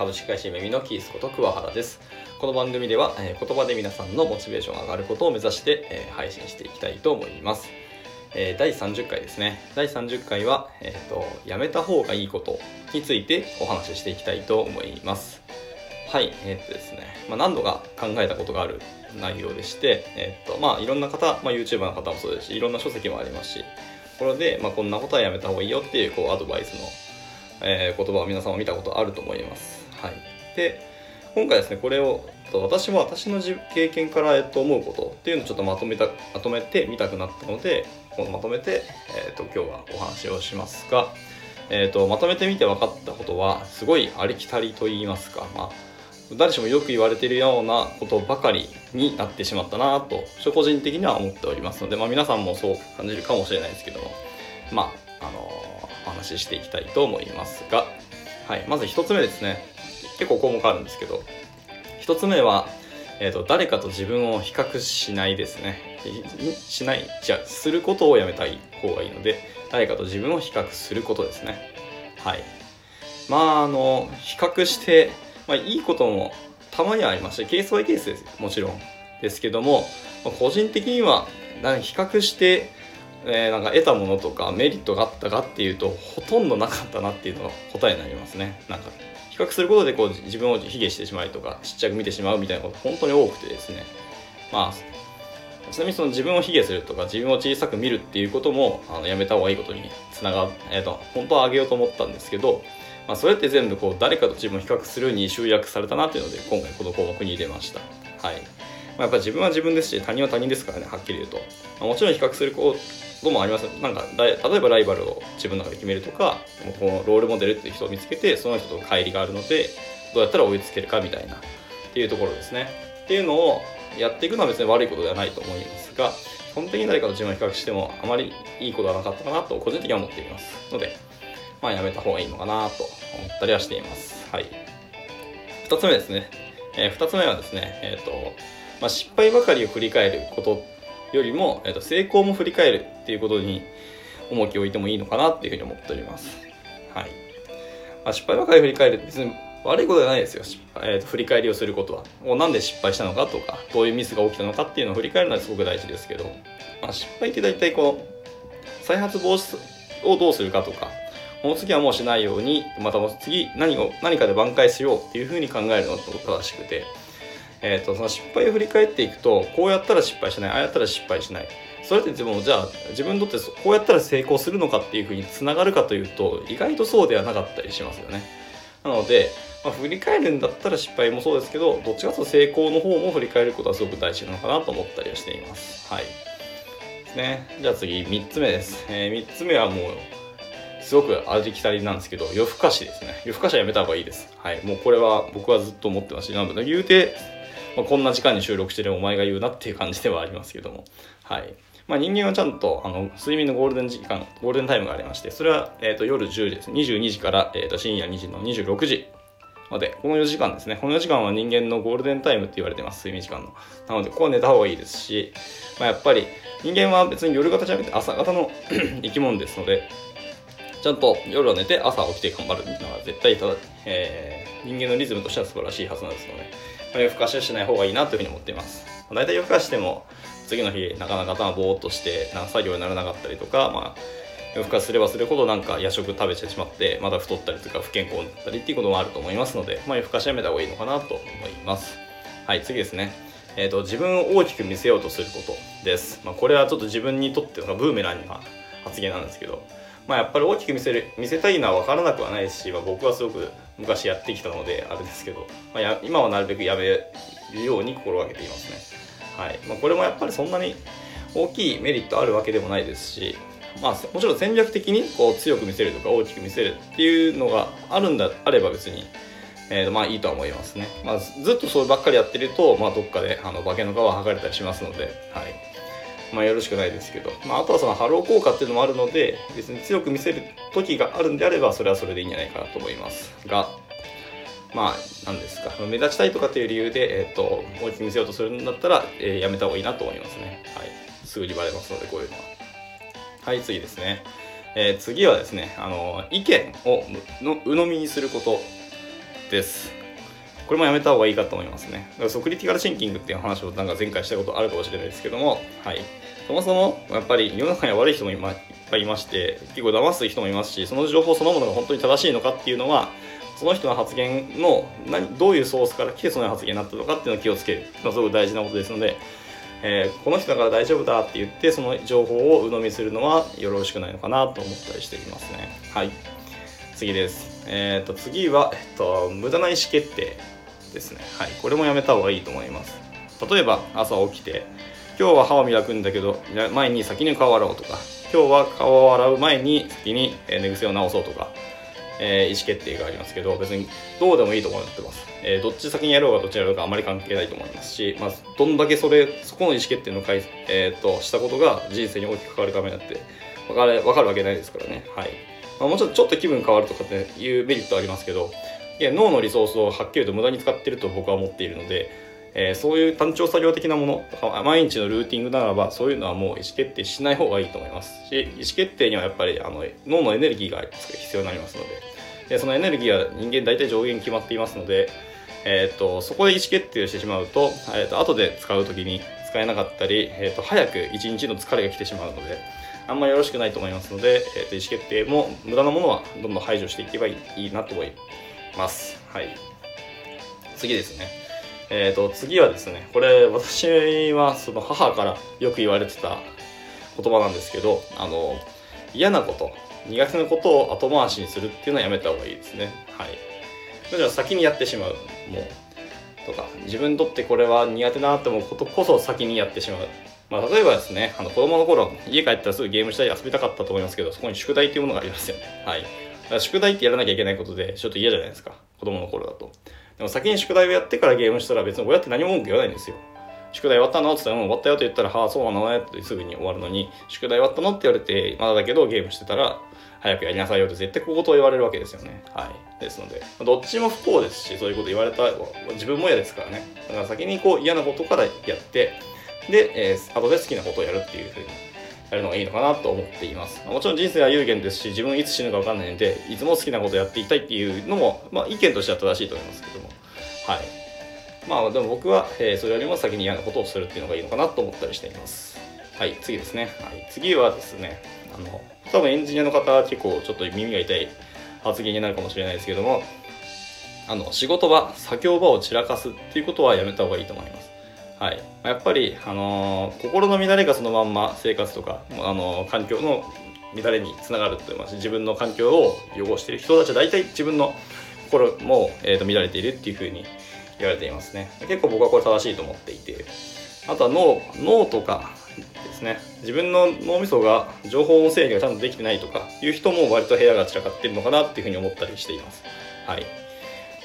株式会社めみのキースこと桑原です。この番組では、えー言葉で皆さんのモチベーションが上がることを目指して、えー配信していきたいと思います、えー第30回ですね。第30回は、えーとやめた方がいいことについてお話ししていきたいと思います。はいえーっとですね、まあ、何度か考えたことがある内容でして、えーっとまあ、いろんな方、まあ、YouTuber の方もそうですしいろんな書籍もありますしこれで、まあ、こんなことはやめた方がいいよっていうこうアドバイスのえー言葉を皆さんも見たことあると思います。はい、で今回ですねこれを私も私の経験から、えっと、思うことっていうのをちょっとまとめたまとめてみたくなったのでこのまとめて、えー、と今日はお話をしますが、えー、とまとめてみて分かったことはすごいありきたりと言いますか、まあ、誰しもよく言われているようなことばかりになってしまったなと個人的には思っておりますので、まあ、皆さんもそう感じるかもしれないですけどもまああのお話ししていきたいと思いますが、はい、まず1つ目ですね。結構項目あるんですけど1つ目は、えーと誰かと自分を比較しないですね。しないじゃあすることをやめたい方がいいので誰かと自分を比較することですね。はい。まああの比較して、まあ、いいこともたまにはありましてケースバイケースですもちろん。ですけども、まあ個人的にはなんか比較してえーなんか得たものとかメリットがあったかっていうとほとんどなかったなっていうのが答えになりますね。なんか較することでこう自分を卑下してしまいとかちっちゃく見てしまうみたいなこと本当に多くてですね。まあちなみにその自分を卑下するとか自分を小さく見るっていうこともあのやめた方がいいことにつながる、えー、と本当はあげようと思ったんですけど、まあ、それって全部こう誰かと自分を比較するに集約されたなっていうので今回この項目に入れました。はい。まあ、やっぱ自分は自分ですし他人は他人ですからねはっきり言うと、まあもちろん比較することもあります。なんか例えばライバルを自分の中で決めるとかもうこのロールモデルっていう人を見つけてその人と乖離があるのでどうやったら追いつけるかみたいなっていうところですね。っていうのをやっていくのは別に悪いことではないと思いますが基本的に誰かと自分を比較してもあまりいいことはなかったかなと個人的には思っていますのでまあやめた方がいいのかなと思ったりはしています。はい。2つ目ですね、え2つ目はですねえっ、とまあ、失敗ばかりを振り返ることよりも、えー、と成功も振り返るっていうことに重きを置いてもいいのかなっていうふうに思っております。はい。まあ、失敗ばかり振り返る別に悪いことじゃないですよ、えーと振り返りをすることは。もうなんで失敗したのかとか、どういうミスが起きたのかっていうのを振り返るのはすごく大事ですけど、まあ、失敗って大体こう、再発防止をどうするかとか、この次はもうしないように、また次何を何かで挽回しようっていうふうに考えるのが正しくて、えー、とその失敗を振り返っていくとこうやったら失敗しないああやったら失敗しない。それってでもじゃあ自分にとってこうやったら成功するのかっていうふうにつながるかというと意外とそうではなかったりしますよね。なので、まあ、振り返るんだったら失敗もそうですけどどっちかというと成功の方も振り返ることはすごく大事なのかなと思ったりはしています。はい。ですね。じゃあ次3つ目です、え3つ目はもうすごくありきたりなんですけど夜更かしですね。夜更かしはやめた方がいいです。はい。もうこれは僕はずっと思ってます。しなので言うてまあ、こんな時間に収録してるお前が言うなっていう感じではありますけども、はい。まあ、人間はちゃんとあの睡眠のゴールデン時間、ゴールデンタイムがありまして、それは、えー、と夜10時です。22時から、えー、と深夜2時の26時まで、この4時間ですね。この4時間は人間のゴールデンタイムって言われてます、睡眠時間の。なので、ここは寝た方がいいですし、まあ、やっぱり人間は別に夜型じゃなくて朝型の 生き物ですので、ちゃんと夜は寝て朝起きて頑張るってのは絶対ただ、えー人間のリズムとしては素晴らしいはずなんですので、夜更かしはしない方がいいなというふうに思っています。大体夜更かしても次の日なかなか頭ぼーっとしてな作業にならなかったりとか、まあ、夜更かしすればするほどなんか夜食食べてしまってまた太ったりとか不健康になったりっていうこともあると思いますので、まあ、夜更かしやめた方がいいのかなと思います。はい、次ですね。えー、と自分を大きく見せようとすることです。まあ、これはちょっと自分にとってのブーメランな発言なんですけど、まあ、やっぱり大きく見せる見せたいのは分からなくはないし、まあ、僕はすごく昔やってきたのであれですけど、まあ、や今はなるべくやめるように心がけていますね。はいまあ、これもやっぱりそんなに大きいメリットあるわけでもないですし、まあ、もちろん戦略的にこう強く見せるとか大きく見せるっていうのがあるんだあれば別に、えーまあいいとは思いますね。まあ、ずっとそればっかりやってると、まあ、どっかであの化けの皮を剥がれたりしますので、はいまあ、よろしくないですけど、まあ、あとはそのハロー効果っていうのもあるので別に強く見せる時があるんであればそれはそれでいいんじゃないかなと思いますが。まあ何ですか。目立ちたいとかっていう理由で、えー、と大きく見せようとするんだったら、えーやめた方がいいなと思いますね、はい、すぐにバレますのでこういうのは。はい次ですね、えー次はですねあの意見をの鵜呑みにすることです。これもやめた方がいいかと思いますね。だからそうクリティカルシンキングっていう話をなんか前回したことあるかもしれないですけどもはい。そもそもやっぱり世の中には悪い人もい,、ま、いっぱいいまして結構騙す人もいますしその情報そのものが本当に正しいのかっていうのはその人の発言の何どういうソースから来てその発言になったのかっていうのを気をつける。のすごく大事なことですので、えー、この人だから大丈夫だって言ってその情報を鵜呑みするのはよろしくないのかなと思ったりしていますね。はい。次です。えっ、ー、と次は、えっと、無駄な意思決定。ですね。はい。これもやめた方がいいと思います。例えば朝起きて今日は歯を磨くんだけど前に先に顔を洗おうとか今日は顔を洗う前に先に寝癖を直そうとか、えー、意思決定がありますけど別にどうでもいいと思ってます、えー、どっち先にやろうがどっちやろうがあまり関係ないと思いますし、まあ、どんだけそれそこの意思決定のかい、えーと、としたことが人生に大きく関わるかになって分かる分かるわけないですからね。はい、まあ、もちろんちょっと気分変わるとかっていうメリットありますけどいや脳のリソースをはっきりと無駄に使ってると僕は思っているので、えー、そういう単調作業的なもの毎日のルーティングならばそういうのはもう意思決定しない方がいいと思いますし意思決定にはやっぱりあの脳のエネルギーが必要になりますのででそのエネルギーは人間大体上限決まっていますので、えーと、そこで意思決定をしてしまうと,、えーと、後で使う時に使えなかったり、えーと、早く一日の疲れが来てしまうのであんまりよろしくないと思いますので、えー、と意思決定も無駄なものはどんどん排除していけばいいなと思います。ますはい次ですね。えっ、ー、と、次はですね、これ、私はその母からよく言われてた言葉なんですけど、あの、嫌なこと、苦手なことを後回しにするっていうのはやめた方がいいですね。はい。それは先にやってしまう。もう。とか、自分にとってこれは苦手だなって思うことこそ先にやってしまう。まあ、例えばですね、あの子供の頃、家帰ったらすぐゲームしたり遊びたかったと思いますけど、そこに宿題っていうものがありますよね。はい。宿題ってやらなきゃいけないことで、ちょっと嫌じゃないですか。子供の頃だと。でも先に宿題をやってからゲームしたら別に親って何も文句言わないんですよ。宿題終わったの？って言ったら、もう、終わったよって言ったら、はあ、そうなのねってすぐに終わるのに、宿題終わったの？って言われて、まだだけどゲームしてたら、早くやりなさいよって絶対小言を言われるわけですよね。はい。ですので、どっちも不幸ですし、そういうこと言われた自分も嫌ですからね。だから先にこう嫌なことからやって、で、えー、後で好きなことをやるっていうふうにやるのがいいのかなと思っています。もちろん人生は有限ですし、自分いつ死ぬか分かんないので、いつも好きなことやっていきたいっていうのも、まあ意見としては正しいと思いますけども。はい。まあでも僕は、えー、それよりも先に嫌なことをするっていうのがいいのかなと思ったりしています。はい、次ですね。はい、次はですね、あの、多分エンジニアの方は結構ちょっと耳が痛い発言になるかもしれないですけども、あの、仕事場、作業場を散らかすっていうことはやめた方がいいと思います。はい、やっぱり、あのー、心の乱れがそのまんま生活とか、あのー、環境の乱れにつながると言います自分の環境を汚している人たちは大体自分の心も、えーと、乱れているっていうふうに言われていますね。結構僕はこれ正しいと思っていて。あとは脳脳とかですね。自分の脳みそが情報の整理がちゃんとできてないとかいう人も割と部屋が散らかってるのかなっていうふうに思ったりしています。はい。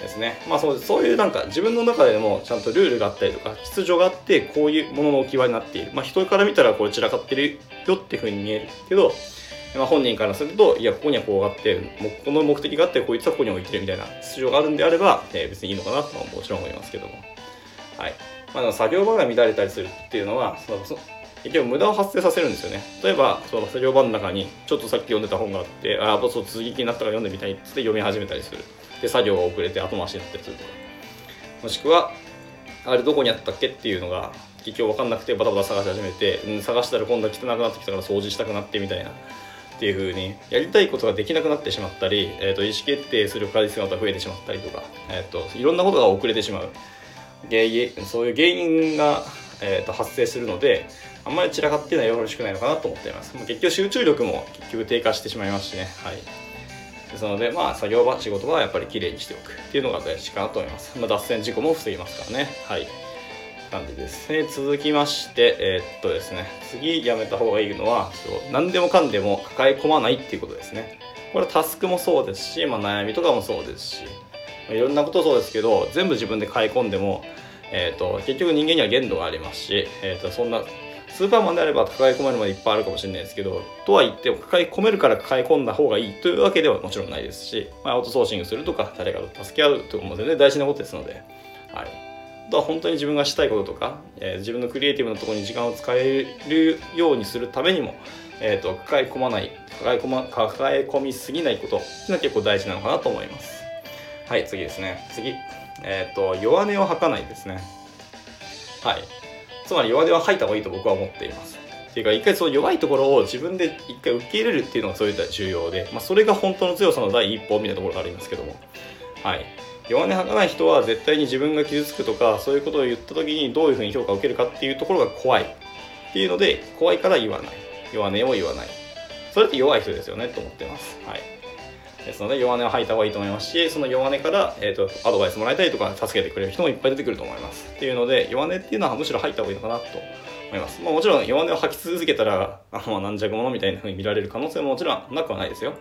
ですね。まあそうそういうなんか自分の中でもちゃんとルールがあったりとか秩序があってこういうものの置き場になっている。まあ人から見たらこれ散らかってるよっていうふうに見えるけど、まあ、本人からするといやここにはこうあってこの目的があってこいつはここに置いてるみたいな秩序があるんであれば、えー、別にいいのかなとはもちろん思いますけども。はい。まあ、作業場が乱れたりするっていうのはそのそ結局無駄を発生させるんですよね。例えば、その作業場の中に、ちょっとさっき読んでた本があって、ああ、そう続きになったから読んでみたいっつって読み始めたりする。で作業が遅れて後回しになったりするとか。もしくはあれどこにあったっけっていうのが結局分かんなくてバタバタ探し始めて、うん、探したら今度は汚くなってきたから掃除したくなってみたいな。っていう風にやりたいことができなくなってしまったり、えーと、意思決定する回数が増えてしまったりとか、えーと、いろんなことが遅れてしまう。原因そういう原因が、えーと、発生するのであんまり散らかっていうのはよろしくないのかなと思っています結局集中力も結局低下してしまいますしね。はい。ですので、まあ、作業場、仕事はやっぱりきれいにしておくっていうのが大事かなと思います。まあ、脱線事故も防ぎますからね。はい。感じです。で続きまして、えー、っとですね、次やめた方がいいのは、そう何でもかんでも抱え込まないっていうことですね。これタスクもそうですし、まあ、悩みとかもそうですし、まあ、いろんなことそうですけど、全部自分で買い込んでも、えー、っと、結局人間には限度がありますし、えー、っと、そんなスーパーマンであれば抱え込めるまでいっぱいあるかもしれないですけど、とは言っても抱え込めるから抱え込んだ方がいいというわけではもちろんないですし、まあ、アウトソーシングするとか、誰かと助け合うというのも全然大事なことですので、はい。あとは本当に自分がしたいこととか、えー、自分のクリエイティブなところに時間を使えるようにするためにも、えーと、抱え込まない抱え込,、ま、抱え込みすぎないことっていうのは結構大事なのかなと思います。はい次ですね次えっ、ー、と弱音を吐かないですねはいつまり弱音は吐いた方がいいと僕は思っています。っていうか一回その弱いところを自分で一回受け入れるっていうのがそういった重要で、まあ、それが本当の強さの第一歩みたいなところがありますけども。はい。弱音吐かない人は絶対に自分が傷つくとかそういうことを言った時にどういうふうに評価を受けるかっていうところが怖い。っていうので怖いから言わない。弱音を言わない。それって弱い人ですよねと思ってます。はい。ですので弱音を吐いた方がいいと思いますしその弱音から、えーと、アドバイスもらいたいとか助けてくれる人もいっぱい出てくると思います。っていうので弱音っていうのはむしろ吐いた方がいいのかなと思います、まあ、もちろん弱音を吐き続けたらあ、まあ、軟弱者みたいな風に見られる可能性ももちろんなくはないですよ。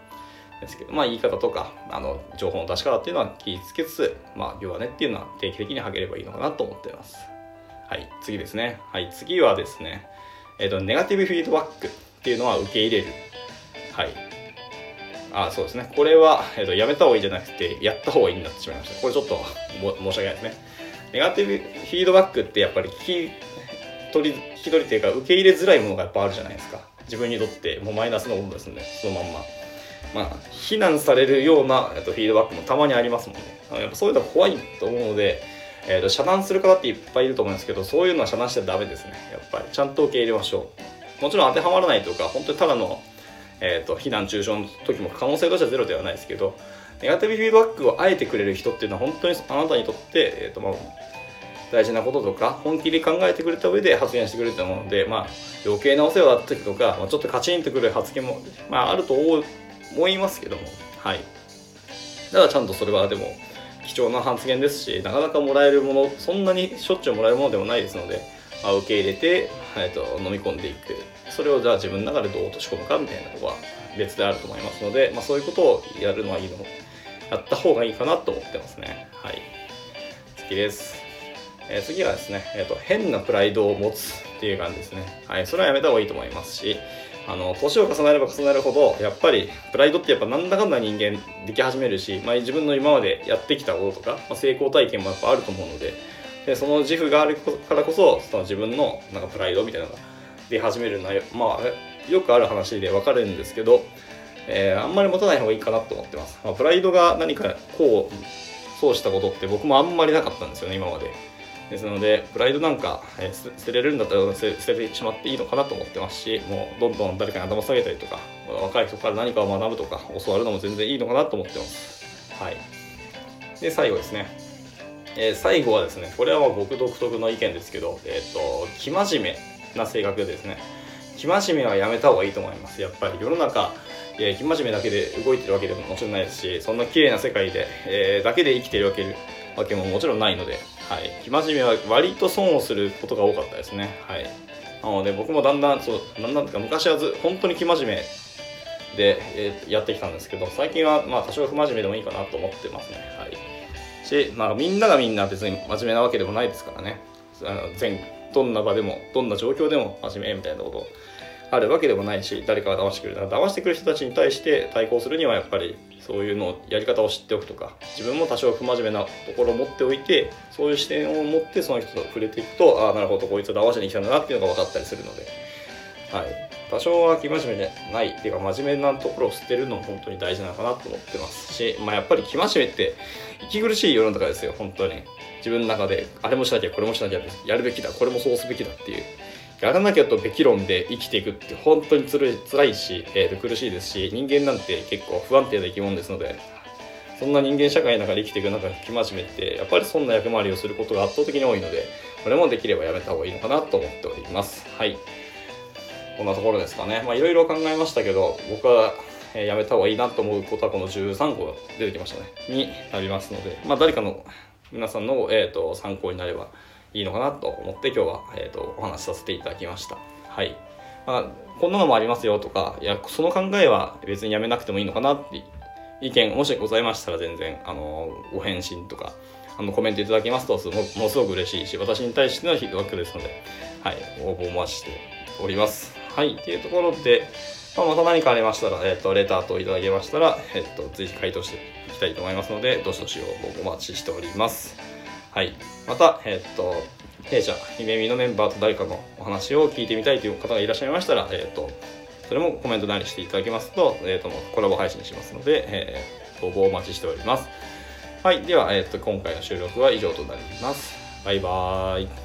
ですけど、まあ、言い方とかあの情報の出し方っていうのは気をつけつつ、まあ、弱音っていうのは定期的に吐ければいいのかなと思っています。はい次ですね。はい次はですねえっ、ー、とネガティブフィードバックっていうのは受け入れる。はい。あそうですね。これは、えーと、やめた方がいいじゃなくてやった方がいいになってしまいました。これちょっと申し訳ないですね。ネガティブフィードバックってやっぱり聞き取り聞き取りっていうか受け入れづらいものがやっぱあるじゃないですか。自分にとってもうマイナスのものですね。そのまんま。まあ非難されるような、えっと、フィードバックもたまにありますもんね。あやっぱそういうのは怖いと思うのでえーと、遮断する方っていっぱいいると思うんですけどそういうのは遮断しちゃダメですね。やっぱり。ちゃんと受け入れましょう。もちろん当てはまらないとか本当にただの、えーと、非難中傷の時も可能性としてはゼロではないですけどネガティブフィードバックをあえてくれる人っていうのは本当にあなたにとって、えーとまあ、大事なこととか本気で考えてくれた上で発言してくれると思うので、まあ、余計なお世話だったりとか、まあ、ちょっとカチンとくる発言も、まあ、あると思いますけどもはい。だからちゃんとそれはでも貴重な発言ですしなかなかもらえるものそんなにしょっちゅうもらえるものでもないですので、まあ、受け入れて、えーと、飲み込んでいく。それをじゃあ自分の中でどう落とし込むかみたいなのは別であると思いますので、まあ、そういうことをやるのはいいのやった方がいいかなと思ってますね。はい。次です、えー、次はですね、えーと変なプライドを持つっていう感じですね。はい。それはやめた方がいいと思いますしあの年を重ねれば重ねるほどやっぱりプライドってやっぱなんだかんだ人間でき始めるし、まあ、自分の今までやってきたこととか、まあ、成功体験もやっぱあると思うのででその自負があるからこそその自分のなんかプライドみたいなのが出始めるのは、まあ、よくある話で分かるんですけど、えー、あんまり持たない方がいいかなと思ってます、まあ、プライドが何かこうそうしたことって僕もあんまりなかったんですよね今まで。ですのでプライドなんか、えー、捨てれるんだったら捨ててしまっていいのかなと思ってますしもうどんどん誰かに頭下げたりとか若い人から何かを学ぶとか教わるのも全然いいのかなと思ってます。はい。で最後ですね、えー、最後はですねこれは僕独特の意見ですけどえっ、ー、と生真面目な性格ですね生真面目はやめた方がいいと思いますやっぱり世の中えー、生真面目だけで動いてるわけでももちろんないですしそんな綺麗な世界で、えー、だけで生きてるわけわけももちろんないので、はい、生真面目は割と損をすることが多かったですね。はい、なので僕もだんだんそうだんだんか昔はず本当に生真面目で、えー、やってきたんですけど最近はまあ多少不真面目でもいいかなと思ってますね。はい、し、まあ、みんながみんな別に真面目なわけでもないですからね。あの全どんな場でもどんな状況でも真面目みたいなことあるわけでもないし誰かが騙してくる騙してくる人たちに対して対抗するにはやっぱりそういうのやり方を知っておくとか自分も多少不真面目なところを持っておいてそういう視点を持ってその人と触れていくとああなるほどこいつは騙しに来たんだなっていうのが分かったりするので、はい、多少は生真面目じゃないっていうか真面目なところを捨てるのも本当に大事なのかなと思ってますし、まあ、やっぱり生真面目って息苦しい世の中ですよ本当に。自分の中であれもしなきゃこれもしなきゃやるべきだこれもそうすべきだっていう。やらなきゃとべき論で生きていくって本当につる辛いし、えー、と苦しいですし人間なんて結構不安定な生き物ですのでそんな人間社会の中で生きていく中で生真面目ってやっぱりそんな役回りをすることが圧倒的に多いのでこれもできればやめた方がいいのかなと思っております。はい。こんなところですかねまあいろいろ考えましたけど僕はやめた方がいいなと思うことはこの13個出てきましたねになりますのでまあ誰かの皆さんの、えーと参考になればいいのかなと思って今日は、えーと、お話しさせていただきました。はい。まあ、こんなのもありますよとか、いや、その考えは別にやめなくてもいいのかなって意見、もしございましたら全然、あの、ご返信とか、あの、コメントいただけますとも、ものすごく嬉しいし、私に対してのフィードバックですので、はい、応募お待ちしております。はい、っていうところで、まあ、また何かありましたら、えっ、ー、と、レターといただけましたら、えっ、ー、と、随時回答していきたいと思いますので、どしどし応募お待ちしております。はい。また、えー、っと、弊社、姫美のメンバーと誰かのお話を聞いてみたいという方がいらっしゃいましたら、え、っと、それもコメントなりしていただけますと、え、っと、コラボ配信しますので、えー、応募お待ちしております。はいでは、えー、と今回の収録は以上となりますバイバーイ